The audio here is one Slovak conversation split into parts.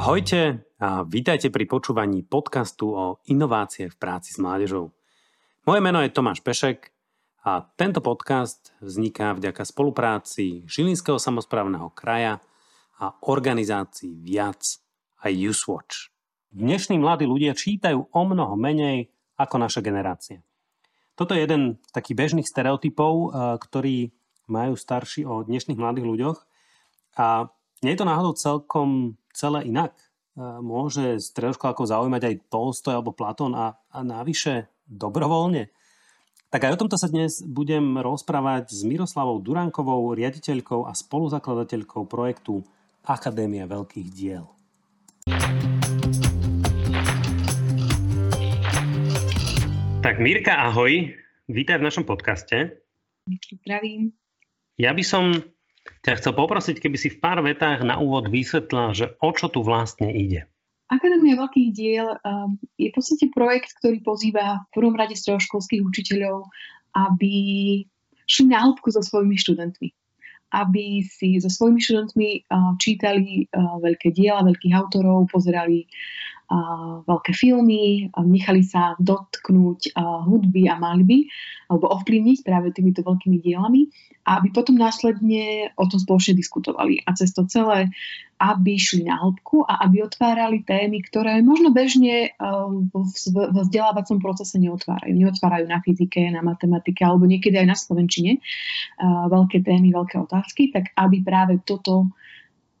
Ahojte a vítajte pri počúvaní podcastu o inovácie v práci s mládežou. Moje meno je Tomáš Pešek a tento podcast vzniká vďaka spolupráci Žilinského samozprávneho kraja a organizácií Viac a Usewatch. Dnešní mladí ľudia čítajú o mnoho menej ako naša generácia. Toto je jeden z takých bežných stereotypov, eh, ktorý majú starší o dnešných mladých ľuďoch a nie je to náhodou celkom celé inak. Môže stredoškolákov zaujímať aj Tolstoj alebo Platón a, a navyše dobrovoľne. Tak aj o tomto sa dnes budem rozprávať s Miroslavou Durankovou, riaditeľkou a spoluzakladateľkou projektu Akadémia veľkých diel. Tak Mirka, ahoj. Vítaj v našom podcaste. Zdravím. Ja by som ťa chcel poprosiť, keby si v pár vetách na úvod vysvetlila, že o čo tu vlastne ide. Akadémia veľkých diel um, je v podstate projekt, ktorý pozýva v prvom rade stredoškolských učiteľov, aby šli na hĺbku so svojimi študentmi. Aby si so svojimi študentmi uh, čítali uh, veľké diela, veľkých autorov, pozerali veľké filmy, nechali sa dotknúť hudby a malby alebo ovplyvniť práve týmito veľkými dielami. A aby potom následne o tom spoločne diskutovali. A cez to celé, aby šli na hĺbku a aby otvárali témy, ktoré možno bežne vo vzdelávacom procese neotvárajú. Neotvárajú na fyzike, na matematike alebo niekedy aj na slovenčine veľké témy, veľké otázky, tak aby práve toto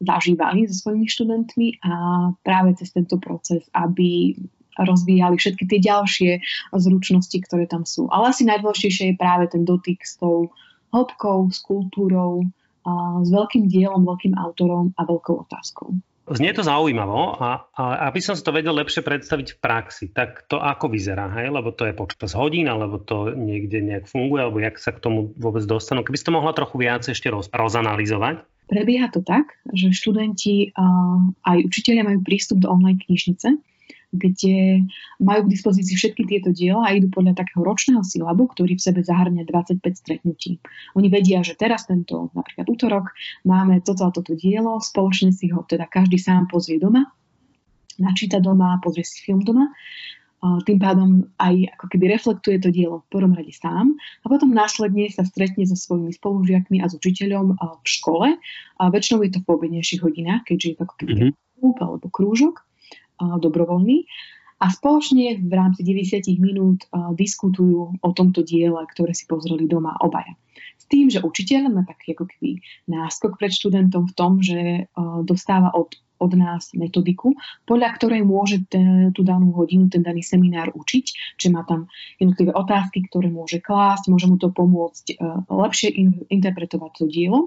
zažívali so svojimi študentmi a práve cez tento proces, aby rozvíjali všetky tie ďalšie zručnosti, ktoré tam sú. Ale asi najdôležitejšie je práve ten dotyk s tou hĺbkou, s kultúrou, a s veľkým dielom, veľkým autorom a veľkou otázkou. Znie to zaujímavo a, a aby som si to vedel lepšie predstaviť v praxi, tak to ako vyzerá, hej? lebo to je počas hodín, alebo to niekde nejak funguje, alebo jak sa k tomu vôbec dostanú. Keby ste mohla trochu viac ešte roz, rozanalizovať. Prebieha to tak, že študenti aj učiteľia majú prístup do online knižnice, kde majú k dispozícii všetky tieto diela a idú podľa takého ročného silabu, ktorý v sebe zahrňa 25 stretnutí. Oni vedia, že teraz tento napríklad útorok máme toto a toto dielo, spoločne si ho teda každý sám pozrie doma, načíta doma, pozrie si film doma tým pádom aj ako keby reflektuje to dielo v prvom rade sám a potom následne sa stretne so svojimi spolužiakmi a s učiteľom v škole. A väčšinou je to v obednejších hodinách, keďže je to ako keby mm-hmm. alebo krúžok dobrovoľný. A spoločne v rámci 90 minút diskutujú o tomto diele, ktoré si pozreli doma obaja. S tým, že učiteľ má taký ako keby náskok pred študentom v tom, že dostáva od od nás metodiku, podľa ktorej môže tú danú hodinu, ten daný seminár učiť, že má tam jednotlivé otázky, ktoré môže klásť, môže mu to pomôcť uh, lepšie in, interpretovať to dielo.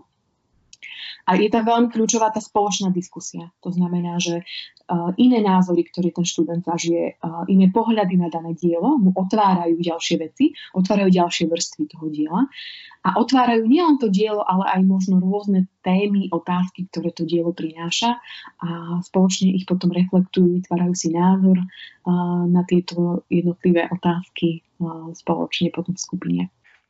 A je tam veľmi kľúčová tá spoločná diskusia. To znamená, že uh, iné názory, ktoré ten študent zažije, uh, iné pohľady na dané dielo mu otvárajú ďalšie veci, otvárajú ďalšie vrstvy toho diela a otvárajú nielen to dielo, ale aj možno rôzne témy, otázky, ktoré to dielo prináša a spoločne ich potom reflektujú, vytvárajú si názor na tieto jednotlivé otázky spoločne potom v skupine.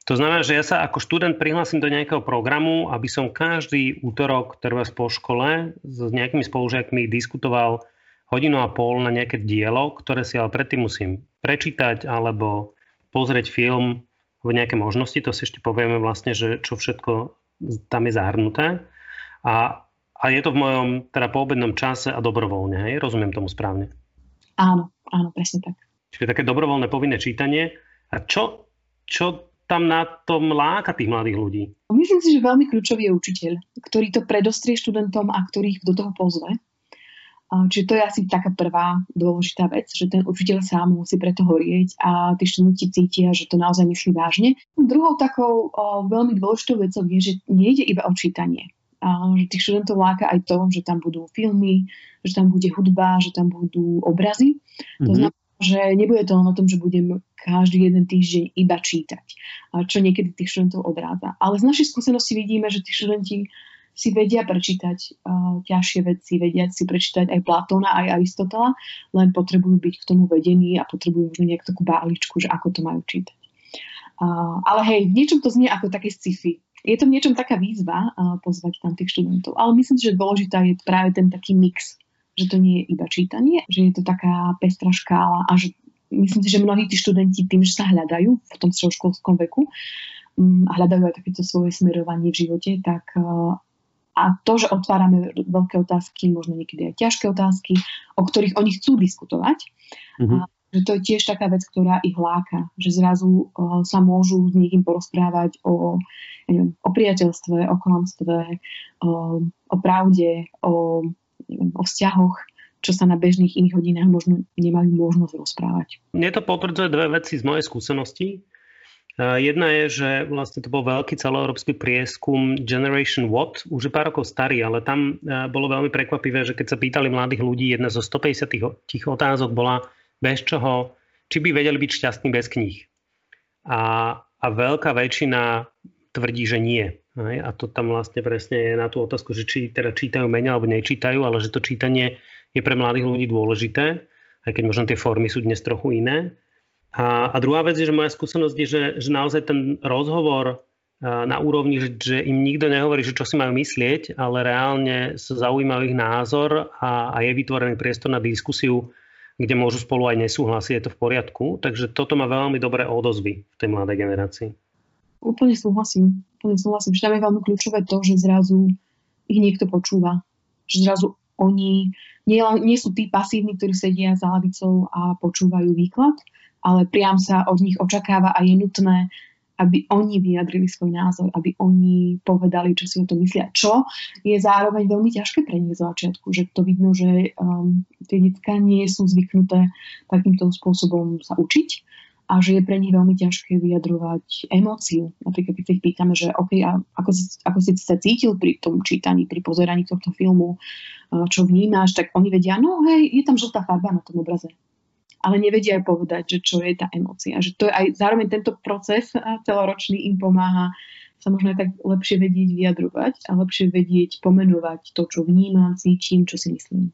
To znamená, že ja sa ako študent prihlásim do nejakého programu, aby som každý útorok, trvá po škole, s nejakými spolužiakmi diskutoval hodinu a pol na nejaké dielo, ktoré si ale predtým musím prečítať alebo pozrieť film v nejaké možnosti, to si ešte povieme vlastne, že čo všetko tam je zahrnuté. A, a je to v mojom teda poobednom čase a dobrovoľne, hej? Rozumiem tomu správne? Áno, áno, presne tak. Čiže také dobrovoľné povinné čítanie. A čo, čo tam na tom láka tých mladých ľudí? Myslím si, že veľmi kľúčový je učiteľ, ktorý to predostrie študentom a ktorý ich do toho pozve. Čiže to je asi taká prvá dôležitá vec, že ten učiteľ sám musí preto horieť a tí študenti cítia, že to naozaj myslí vážne. Druhou takou o, veľmi dôležitou vecou je, že nejde iba o čítanie. A, že tých študentov láka aj to, že tam budú filmy, že tam bude hudba, že tam budú obrazy. Mm-hmm. To mhm. znamená, že nebude to len o tom, že budem každý jeden týždeň iba čítať, čo niekedy tých študentov odráza. Ale z našej skúsenosti vidíme, že tí študenti si vedia prečítať uh, ťažšie veci, vedia si prečítať aj Platóna, aj Aristotela, len potrebujú byť k tomu vedení a potrebujú možno nejak takú báličku, že ako to majú čítať. Uh, ale hej, v niečom to znie ako také sci-fi. Je to v niečom taká výzva uh, pozvať tam tých študentov, ale myslím si, že dôležitá je práve ten taký mix že to nie je iba čítanie, že je to taká pestrá škála a že myslím si, že mnohí tí študenti tým, že sa hľadajú v tom stredoškolskom veku mm, a hľadajú aj takéto svoje smerovanie v živote, tak uh, a to, že otvárame veľké otázky, možno niekedy aj ťažké otázky, o ktorých oni chcú diskutovať, mm-hmm. a že to je tiež taká vec, ktorá ich láka, že zrazu uh, sa môžu s niekým porozprávať o, neviem, o priateľstve, o klamstve, o, o pravde, o, o vzťahoch, čo sa na bežných iných hodinách možno nemajú možnosť rozprávať. Mne to potvrdzuje dve veci z mojej skúsenosti. Jedna je, že vlastne to bol veľký celoeurópsky prieskum Generation What, už je pár rokov starý, ale tam bolo veľmi prekvapivé, že keď sa pýtali mladých ľudí, jedna zo 150 tých otázok bola, bez čoho, či by vedeli byť šťastní bez kníh. A, a veľká väčšina tvrdí, že nie. A to tam vlastne presne je na tú otázku, že či teda čítajú menej alebo nečítajú, ale že to čítanie je pre mladých ľudí dôležité, aj keď možno tie formy sú dnes trochu iné. A, a druhá vec je, že moja skúsenosť je, že, že naozaj ten rozhovor na úrovni, že, že im nikto nehovorí, že čo si majú myslieť, ale reálne sa zaujíma ich názor a, a je vytvorený priestor na diskusiu, kde môžu spolu aj nesúhlasiť, je to v poriadku. Takže toto má veľmi dobré odozvy v tej mladej generácii. Úplne súhlasím. Úplne súhlasím. Že tam je veľmi kľúčové to, že zrazu ich niekto počúva. Že zrazu oni nie, nie sú tí pasívni, ktorí sedia za lavicou a počúvajú výklad, ale priam sa od nich očakáva a je nutné, aby oni vyjadrili svoj názor, aby oni povedali, čo si o to myslia. Čo je zároveň veľmi ťažké pre nich z začiatku, že to vidno, že um, tie detská nie sú zvyknuté takýmto spôsobom sa učiť a že je pre nich veľmi ťažké vyjadrovať emóciu. Napríklad keď sa ich pýtame, že OK, a ako, si, ako si sa cítil pri tom čítaní, pri pozeraní tohto filmu, čo vnímáš, tak oni vedia, no hej, je tam žltá farba na tom obraze ale nevedia aj povedať, že čo je tá emócia. Že to je aj zároveň tento proces celoročný im pomáha sa možno aj tak lepšie vedieť vyjadrovať a lepšie vedieť pomenovať to, čo vnímam, cítim, čo si myslím.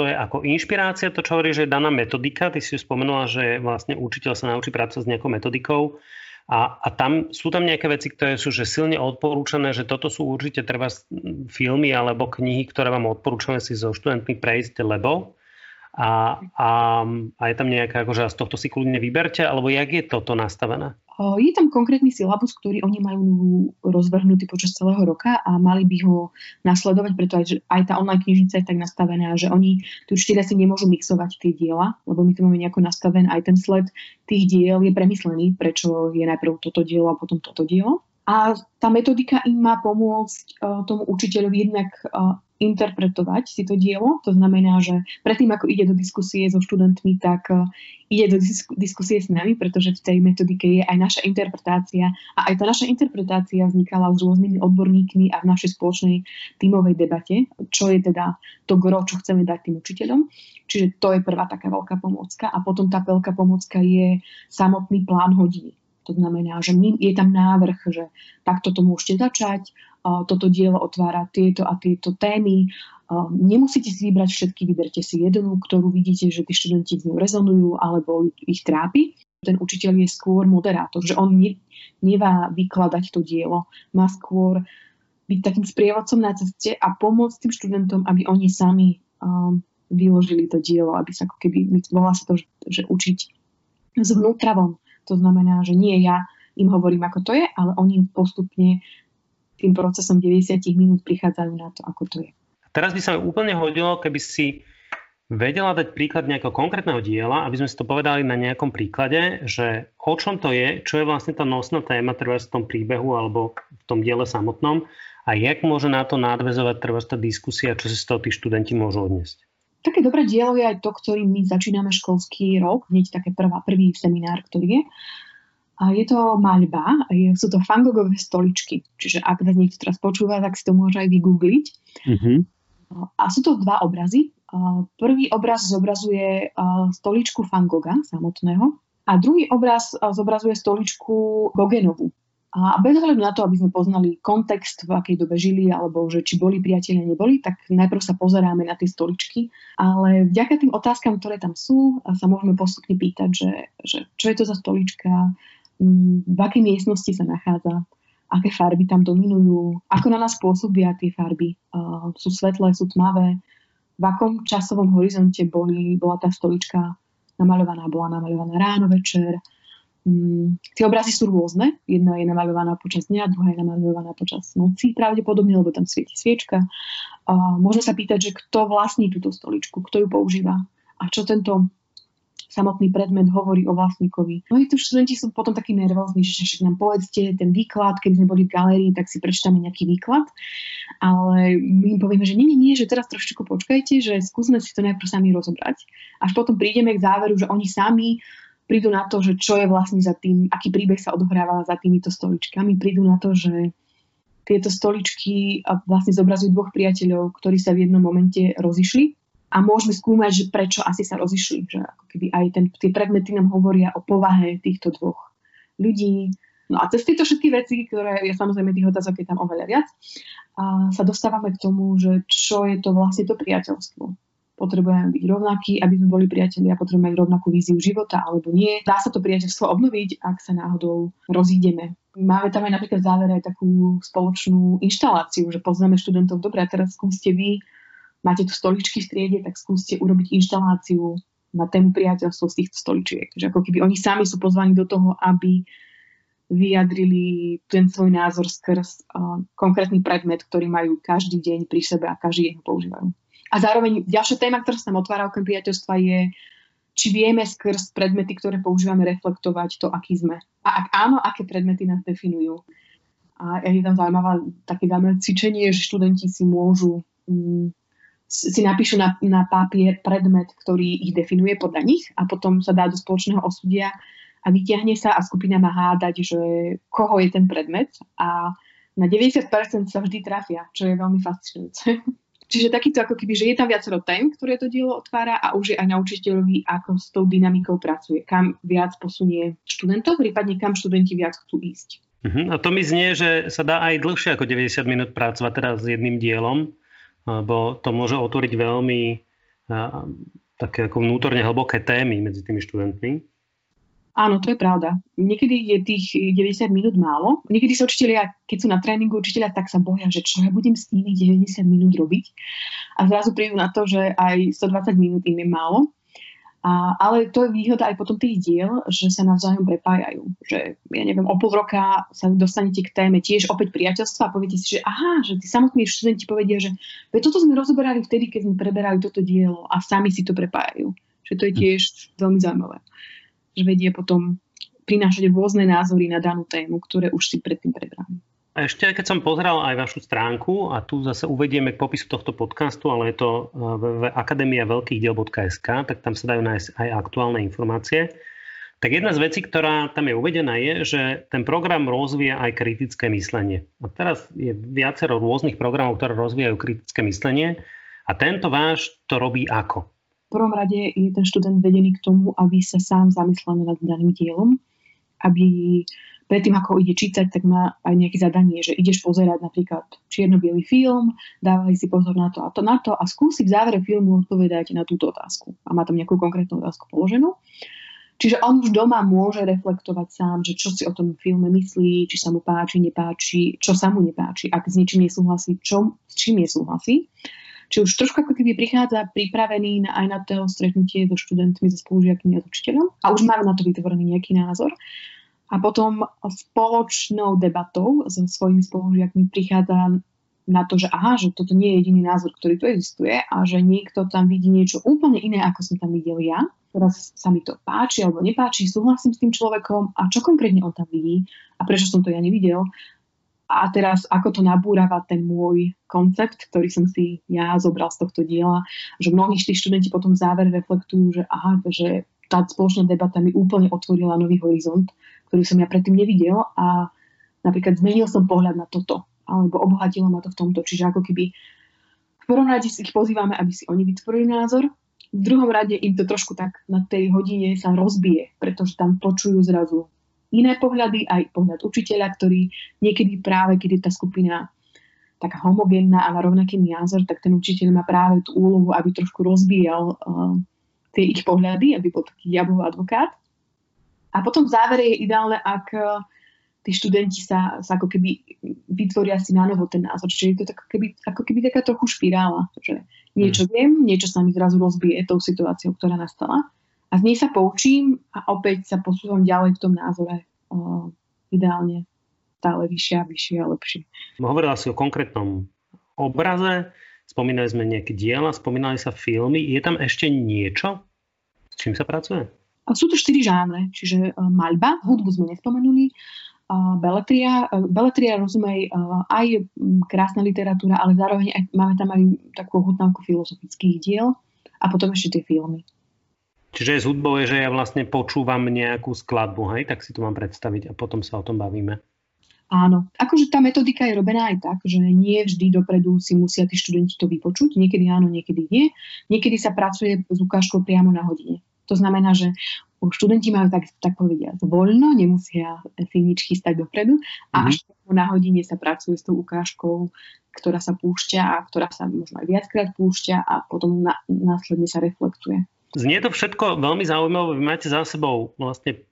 To je ako inšpirácia, to čo hovorí, že je daná metodika. Ty si spomenula, že vlastne učiteľ sa naučí pracovať s nejakou metodikou. A, a tam sú tam nejaké veci, ktoré sú že silne odporúčané, že toto sú určite treba filmy alebo knihy, ktoré vám odporúčame si so študentmi prejsť, lebo a, a, a je tam nejaká, akože z tohto si kľudne vyberte, alebo jak je toto nastavené? Je tam konkrétny syllabus, ktorý oni majú rozvrhnutý počas celého roka a mali by ho nasledovať, preto aj, tá online knižnica je tak nastavená, že oni, tu učiteľia si nemôžu mixovať tie diela, lebo my to máme nejako nastavené, aj ten sled tých diel je premyslený, prečo je najprv toto dielo a potom toto dielo. A tá metodika im má pomôcť uh, tomu učiteľovi jednak uh, interpretovať si to dielo. To znamená, že predtým, ako ide do diskusie so študentmi, tak uh, ide do diskusie s nami, pretože v tej metodike je aj naša interpretácia a aj tá naša interpretácia vznikala s rôznymi odborníkmi a v našej spoločnej tímovej debate, čo je teda to gro, čo chceme dať tým učiteľom. Čiže to je prvá taká veľká pomôcka a potom tá veľká pomôcka je samotný plán hodiny. To znamená, že my, je tam návrh, že takto to môžete začať, toto dielo otvára tieto a tieto témy. Nemusíte si vybrať všetky, vyberte si jednu, ktorú vidíte, že tí študenti s ňou rezonujú alebo ich trápi. Ten učiteľ je skôr moderátor, že on ne, nevá vykladať to dielo, má skôr byť takým sprievodcom na ceste a pomôcť tým študentom, aby oni sami um, vyložili to dielo, aby sa ako keby, volá sa to, že, že učiť zvnútra von. To znamená, že nie ja im hovorím, ako to je, ale oni postupne tým procesom 90 minút prichádzajú na to, ako to je. Teraz by sa mi úplne hodilo, keby si vedela dať príklad nejakého konkrétneho diela, aby sme si to povedali na nejakom príklade, že o čom to je, čo je vlastne tá nosná téma treba v tom príbehu alebo v tom diele samotnom a jak môže na to nadvezovať treba tá diskusia, čo si z toho tí študenti môžu odniesť. Také dobré dielo je aj to, ktorým my začíname školský rok, hneď také prvá, prvý seminár, ktorý je. Je to maľba, sú to fangogové stoličky. Čiže ak vás niekto teraz počúva, tak si to môže aj vygoogliť. Mm-hmm. A sú to dva obrazy. Prvý obraz zobrazuje stoličku Fangoga samotného a druhý obraz zobrazuje stoličku Gogenovú. A bez ohľadu na to, aby sme poznali kontext, v akej dobe žili, alebo že či boli priatelia, neboli, tak najprv sa pozeráme na tie stoličky. Ale vďaka tým otázkam, ktoré tam sú, sa môžeme postupne pýtať, že, že čo je to za stolička, v akej miestnosti sa nachádza, aké farby tam dominujú, ako na nás pôsobia tie farby. Sú svetlé, sú tmavé, v akom časovom horizonte boli, bola tá stolička namaľovaná. Bola namaľovaná ráno, večer. Tie obrazy sú rôzne. Jedna je namaľovaná počas dňa, druhá je namaľovaná počas noci pravdepodobne, lebo tam svieti sviečka. Môžeme sa pýtať, že kto vlastní túto stoličku, kto ju používa a čo tento samotný predmet hovorí o vlastníkovi. Mnohí tu študenti sú potom takí nervózni, že však nám povedzte ten výklad, keď sme boli v galérii, tak si prečítame nejaký výklad, ale my im povieme, že nie, nie, nie, že teraz trošku počkajte, že skúsme si to najprv sami rozobrať. Až potom prídeme k záveru, že oni sami prídu na to, že čo je vlastne za tým, aký príbeh sa odohráva za týmito stoličkami, prídu na to, že tieto stoličky vlastne zobrazujú dvoch priateľov, ktorí sa v jednom momente rozišli a môžeme skúmať, že prečo asi sa rozišli. Že ako keby aj ten, tie predmety nám hovoria o povahe týchto dvoch ľudí. No a cez tieto všetky veci, ktoré je samozrejme tých otázok je tam oveľa viac, a sa dostávame k tomu, že čo je to vlastne to priateľstvo. Potrebujeme byť rovnakí, aby sme boli priatelia, potrebujeme mať rovnakú víziu života alebo nie. Dá sa to priateľstvo obnoviť, ak sa náhodou rozídeme. Máme tam aj napríklad v závere aj takú spoločnú inštaláciu, že poznáme študentov, dobre, a teraz skúste vy máte tu stoličky v triede, tak skúste urobiť inštaláciu na tému priateľstvo z týchto stoličiek. Že ako keby oni sami sú pozvaní do toho, aby vyjadrili ten svoj názor skrz uh, konkrétny predmet, ktorý majú každý deň pri sebe a každý deň ho používajú. A zároveň ďalšia téma, ktorá sa tam otvára okrem priateľstva je, či vieme skrz predmety, ktoré používame, reflektovať to, aký sme. A ak áno, aké predmety nás definujú. A je tam zaujímavé také zaujímavé cvičenie, že študenti si môžu um, si napíšu na, na papier predmet, ktorý ich definuje podľa nich a potom sa dá do spoločného osudia a vyťahne sa a skupina má hádať, že koho je ten predmet a na 90% sa vždy trafia, čo je veľmi fascinujúce. Čiže takýto ako keby, že je tam viacero tém, ktoré to dielo otvára a už je aj na učiteľovi, ako s tou dynamikou pracuje, kam viac posunie študentov, prípadne kam študenti viac chcú ísť. Uh-huh. A to mi znie, že sa dá aj dlhšie ako 90 minút pracovať teraz s jedným dielom lebo to môže otvoriť veľmi také ako vnútorne hlboké témy medzi tými študentmi. Áno, to je pravda. Niekedy je tých 90 minút málo. Niekedy sa učiteľia, keď sú na tréningu učiteľia, tak sa boja, že čo ja budem s nimi 90 minút robiť. A zrazu prídu na to, že aj 120 minút im je málo. A, ale to je výhoda aj potom tých diel, že sa navzájom prepájajú. Že, ja neviem, o pol roka sa dostanete k téme tiež opäť priateľstva a poviete si, že aha, že tí samotní študenti povedia, že toto sme rozoberali vtedy, keď sme preberali toto dielo a sami si to prepájajú. Že to je tiež veľmi zaujímavé. Že vedie potom prinášať rôzne názory na danú tému, ktoré už si predtým prebrali. A ešte keď som pozrel aj vašu stránku, a tu zase uvedieme k popisu tohto podcastu, ale je to eh, www.akademia veľkých diel.sk, tak tam sa dajú nájsť aj aktuálne informácie. Tak jedna z vecí, ktorá tam je uvedená, je, že ten program rozvíja aj kritické myslenie. A teraz je viacero rôznych programov, ktoré rozvíjajú kritické myslenie. A tento váš to robí ako? V prvom rade je ten študent vedený k tomu, aby sa sám zamyslel nad daným dielom, aby predtým, ako ide čítať, tak má aj nejaké zadanie, že ideš pozerať napríklad čierno film, dávaj si pozor na to a to na to a skúsi v závere filmu odpovedať na túto otázku. A má tam nejakú konkrétnu otázku položenú. Čiže on už doma môže reflektovať sám, že čo si o tom filme myslí, či sa mu páči, nepáči, čo sa mu nepáči, ak s niečím nesúhlasí, čo, s čím nesúhlasí. Či už trošku ako keby prichádza pripravený na, aj na to stretnutie so študentmi, so spolužiakmi a s učiteľom a už má na to vytvorený nejaký názor a potom spoločnou debatou so svojimi spolužiakmi prichádza na to, že aha, že toto nie je jediný názor, ktorý tu existuje a že niekto tam vidí niečo úplne iné, ako som tam videl ja. Teraz sa mi to páči alebo nepáči, súhlasím s tým človekom a čo konkrétne on tam vidí a prečo som to ja nevidel. A teraz ako to nabúrava ten môj koncept, ktorý som si ja zobral z tohto diela, že mnohí tí študenti potom v závere reflektujú, že aha, že tá spoločná debata mi úplne otvorila nový horizont ktorú som ja predtým nevidel a napríklad zmenil som pohľad na toto alebo obohatilo ma to v tomto. Čiže ako keby v prvom rade si ich pozývame, aby si oni vytvorili názor, v druhom rade im to trošku tak na tej hodine sa rozbije, pretože tam počujú zrazu iné pohľady, aj pohľad učiteľa, ktorý niekedy práve, keď je tá skupina taká homogénna a má rovnaký názor, tak ten učiteľ má práve tú úlohu, aby trošku rozbíjal uh, tie ich pohľady, aby bol taký diabov advokát. A potom v závere je ideálne, ak e, tí študenti sa, sa ako keby vytvoria si na novo ten názor. Čiže je to tak, keby, ako keby taká trochu špirála, že niečo mm. viem, niečo sa mi zrazu rozbije tou situáciou, ktorá nastala. A z nej sa poučím a opäť sa posúvam ďalej v tom názore. O, ideálne stále vyššie a vyššie a lepšie. Hovorila si o konkrétnom obraze, spomínali sme nejaké diela, spomínali sa filmy. Je tam ešte niečo, s čím sa pracuje? Sú to štyri žánre, čiže maľba, hudbu sme nespomenuli, beletria. Beletria rozumej aj krásna literatúra, ale zároveň aj, máme tam aj takú hutnávku filozofických diel a potom ešte tie filmy. Čiže z hudbou je, že ja vlastne počúvam nejakú skladbu, hej, tak si to mám predstaviť a potom sa o tom bavíme. Áno, akože tá metodika je robená aj tak, že nie vždy dopredu si musia tí študenti to vypočuť, niekedy áno, niekedy nie. Niekedy sa pracuje s ukážkou priamo na hodine. To znamená, že študenti majú tak, tak povediať voľno, nemusia si nič chystať dopredu a mm-hmm. až na hodine sa pracuje s tou ukážkou, ktorá sa púšťa a ktorá sa možno aj viackrát púšťa a potom na, následne sa reflektuje. Znie to všetko veľmi zaujímavé. Vy máte za sebou vlastne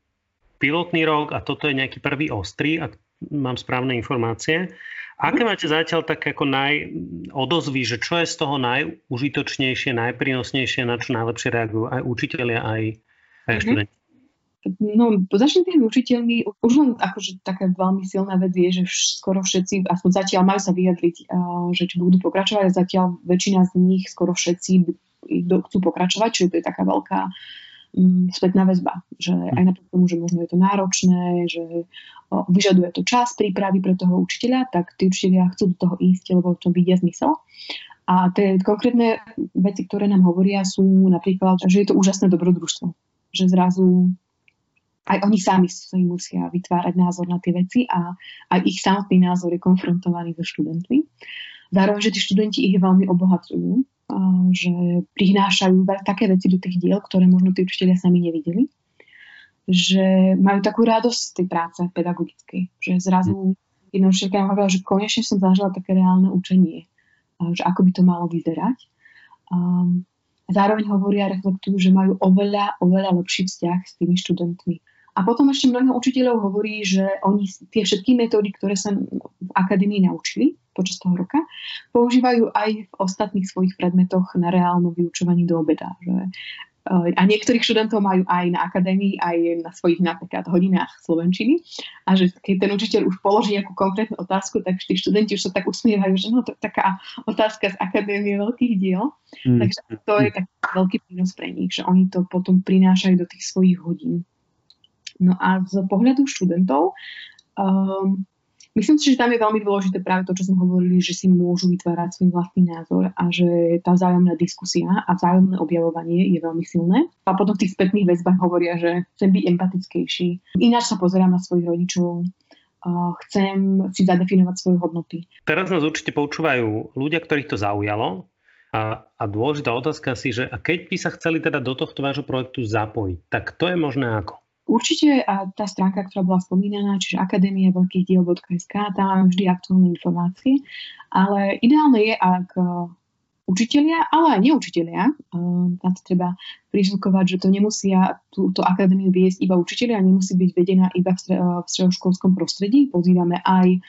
pilotný rok a toto je nejaký prvý ostrý, ak mám správne informácie. Aké máte zatiaľ tak ako naj, odozvy, že čo je z toho najužitočnejšie, najprínosnejšie, na čo najlepšie reagujú aj učiteľia, aj aj študenti? No, začnem tými učiteľmi. Už len akože taká veľmi silná vec je, že skoro všetci, aspoň zatiaľ majú sa vyjadriť, že či budú pokračovať a zatiaľ väčšina z nich, skoro všetci chcú pokračovať, čiže to je taká veľká um, spätná väzba, že aj napriek tomu, že možno je to náročné, že o, vyžaduje to čas prípravy pre toho učiteľa, tak tí učiteľia chcú do toho ísť, lebo to vidia zmysel. A tie konkrétne veci, ktoré nám hovoria, sú napríklad, že je to úžasné dobrodružstvo že zrazu aj oni sami si musia vytvárať názor na tie veci a aj ich samotný názor je konfrontovaný so študentmi. Zároveň, že tí študenti ich veľmi obohacujú, že prinášajú také veci do tých diel, ktoré možno tí učiteľia sami nevideli. Že majú takú radosť z tej práce pedagogickej. Že zrazu jedna učiteľka hovorila, že konečne som zažila také reálne učenie. Že ako by to malo vyzerať. Um, zároveň hovoria reflektujú, že majú oveľa, oveľa lepší vzťah s tými študentmi. A potom ešte mnoho učiteľov hovorí, že oni tie všetky metódy, ktoré sa v akadémii naučili počas toho roka, používajú aj v ostatných svojich predmetoch na reálnom vyučovaní do obeda. Že a niektorých študentov majú aj na akadémii, aj na svojich napríklad hodinách slovenčiny. A že keď ten učiteľ už položí nejakú konkrétnu otázku, tak tí študenti už sa tak usmievajú, že no to je taká otázka z akadémie veľkých diel. Mm. Takže to je taký veľký prínos pre nich, že oni to potom prinášajú do tých svojich hodín. No a z pohľadu študentov um, Myslím si, že tam je veľmi dôležité práve to, čo sme hovorili, že si môžu vytvárať svoj vlastný názor a že tá vzájomná diskusia a vzájomné objavovanie je veľmi silné. A potom v tých spätných väzbách hovoria, že chcem byť empatickejší. Ináč sa pozerám na svojich rodičov, chcem si zadefinovať svoje hodnoty. Teraz nás určite počúvajú ľudia, ktorých to zaujalo. A, a dôležitá otázka si, že a keď by sa chceli teda do tohto vášho projektu zapojiť, tak to je možné ako? Určite a tá stránka, ktorá bola spomínaná, čiže akadémia veľkých diel.sk, tam máme vždy aktuálne informácie, ale ideálne je, ak e, učitelia, ale aj neučitelia, tam to treba prizvukovať, že to nemusia túto akadémiu viesť iba učitelia, nemusí byť vedená iba v stredoškolskom prostredí. Pozývame aj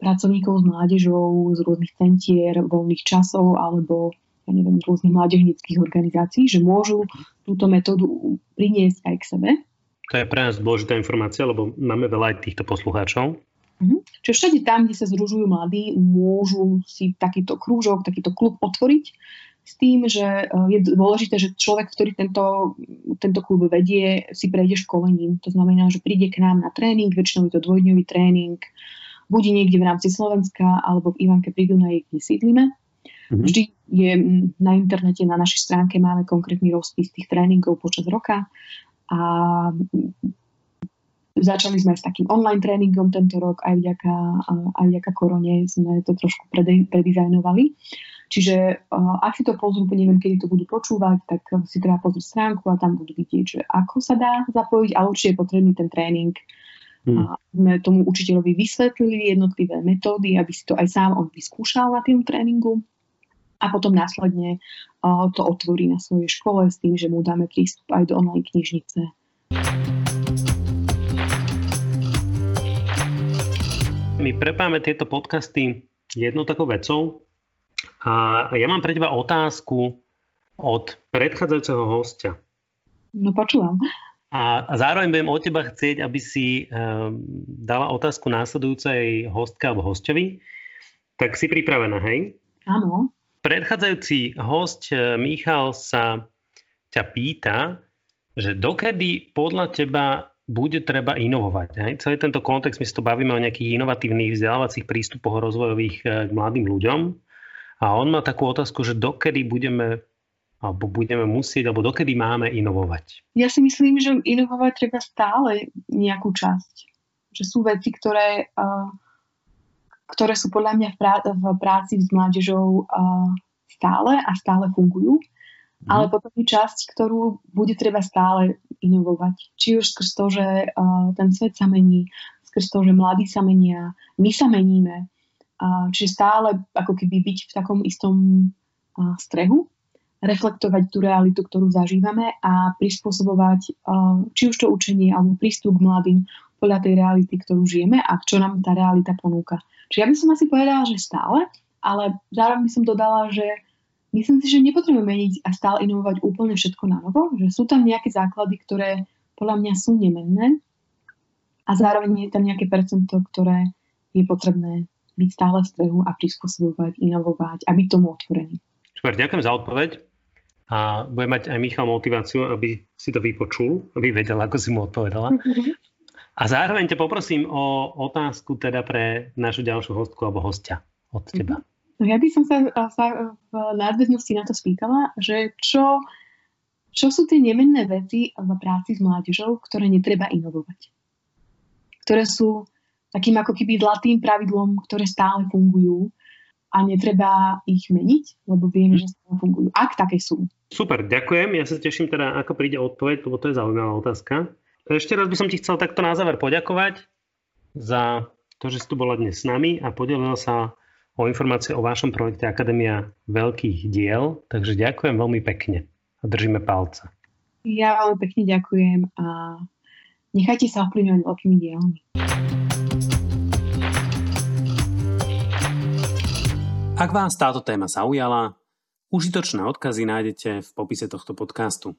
pracovníkov s mládežou z rôznych centier, voľných časov alebo ja neviem, rôznych mládežnických organizácií, že môžu túto metódu priniesť aj k sebe to je pre nás dôležitá informácia, lebo máme veľa aj týchto poslucháčov. Mm-hmm. Čiže všade tam, kde sa združujú mladí, môžu si takýto krúžok, takýto klub otvoriť s tým, že e, je dôležité, že človek, ktorý tento, tento klub vedie, si prejde školením. To znamená, že príde k nám na tréning, väčšinou je to dvojdňový tréning, bude niekde v rámci Slovenska alebo v Ivanke pri Dunaji, kde sídlime. Mm-hmm. Vždy je na internete, na našej stránke máme konkrétny rozpis tých tréningov počas roka a začali sme s takým online tréningom tento rok, aj vďaka, aj vďaka korone sme to trošku predizajnovali. Čiže ak si to pozrú, neviem, kedy to budú počúvať, tak si treba pozrieť stránku a tam budú vidieť, že ako sa dá zapojiť, ale určite je potrebný ten tréning. Hmm. A sme tomu učiteľovi vysvetlili jednotlivé metódy, aby si to aj sám on vyskúšal na tým tréningu a potom následne to otvorí na svojej škole s tým, že mu dáme prístup aj do online knižnice. my prepáme tieto podcasty jednou takou vecou. A ja mám pre teba otázku od predchádzajúceho hostia. No počúvam. A, zároveň budem od teba chcieť, aby si um, dala otázku následujúcej hostke alebo hostovi. Tak si pripravená, hej? Áno. Predchádzajúci host eh, Michal sa ťa pýta, že dokedy podľa teba bude treba inovovať. Hej? Celý tento kontext, my sa to bavíme o nejakých inovatívnych vzdelávacích prístupoch rozvojových eh, k mladým ľuďom. A on má takú otázku, že dokedy budeme alebo budeme musieť, alebo dokedy máme inovovať? Ja si myslím, že inovovať treba stále nejakú časť. Že sú veci, ktoré, uh, ktoré sú podľa mňa v, prá- v práci s mládežou uh, stále a stále fungujú. Mm. Ale potom je časť, ktorú bude treba stále inovovať. Či už skrz to, že uh, ten svet sa mení, skrz to, že mladí sa menia, my sa meníme. Uh, čiže stále ako keby byť v takom istom uh, strehu, reflektovať tú realitu, ktorú zažívame a prispôsobovať či už to učenie alebo prístup k mladým podľa tej reality, ktorú žijeme a čo nám tá realita ponúka. Čiže ja by som asi povedala, že stále, ale zároveň by som dodala, že myslím si, že nepotrebujeme meniť a stále inovovať úplne všetko na novo, že sú tam nejaké základy, ktoré podľa mňa sú nemenné a zároveň je tam nejaké percento, ktoré je potrebné byť stále v strehu a prispôsobovať, inovovať a byť tomu otvorený. Super, ďakujem za odpoveď. A bude mať aj Michal motiváciu, aby si to vypočul, aby vedel, ako si mu odpovedala. A zároveň ťa poprosím o otázku teda pre našu ďalšiu hostku alebo hostia od teba. Mm-hmm. No ja by som sa, sa v nadväznosti na to spýtala, že čo, čo sú tie nemenné veci v práci s mládežou, ktoré netreba inovovať? Ktoré sú takým ako keby zlatým pravidlom, ktoré stále fungujú a netreba ich meniť, lebo vieme, že stále fungujú, ak také sú. Super, ďakujem. Ja sa teším teda, ako príde odpoveď, lebo to je zaujímavá otázka. Ešte raz by som ti chcel takto na záver poďakovať za to, že si tu bola dnes s nami a podelila sa o informácie o vašom projekte Akadémia veľkých diel. Takže ďakujem veľmi pekne a držíme palce. Ja veľmi pekne ďakujem a nechajte sa ovplyvňovať veľkými dielami. Ak vás táto téma zaujala, užitočné odkazy nájdete v popise tohto podcastu.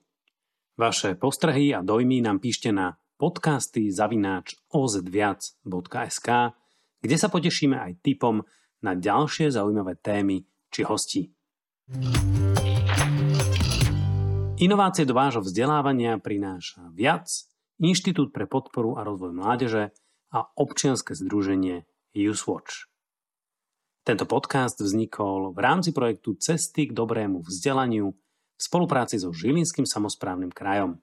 Vaše postrehy a dojmy nám píšte na podcasty zavináč ozviac.sk, kde sa potešíme aj typom na ďalšie zaujímavé témy či hostí. Inovácie do vášho vzdelávania prináša viac Inštitút pre podporu a rozvoj mládeže a občianske združenie YouthWatch. Tento podcast vznikol v rámci projektu Cesty k dobrému vzdelaniu v spolupráci so Žilinským samozprávnym krajom.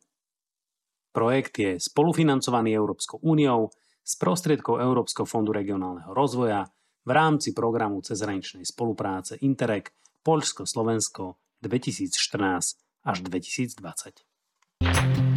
Projekt je spolufinancovaný Európskou úniou z prostriedkov Európskeho fondu regionálneho rozvoja v rámci programu cezhraničnej spolupráce Interreg Poľsko-Slovensko 2014 až 2020.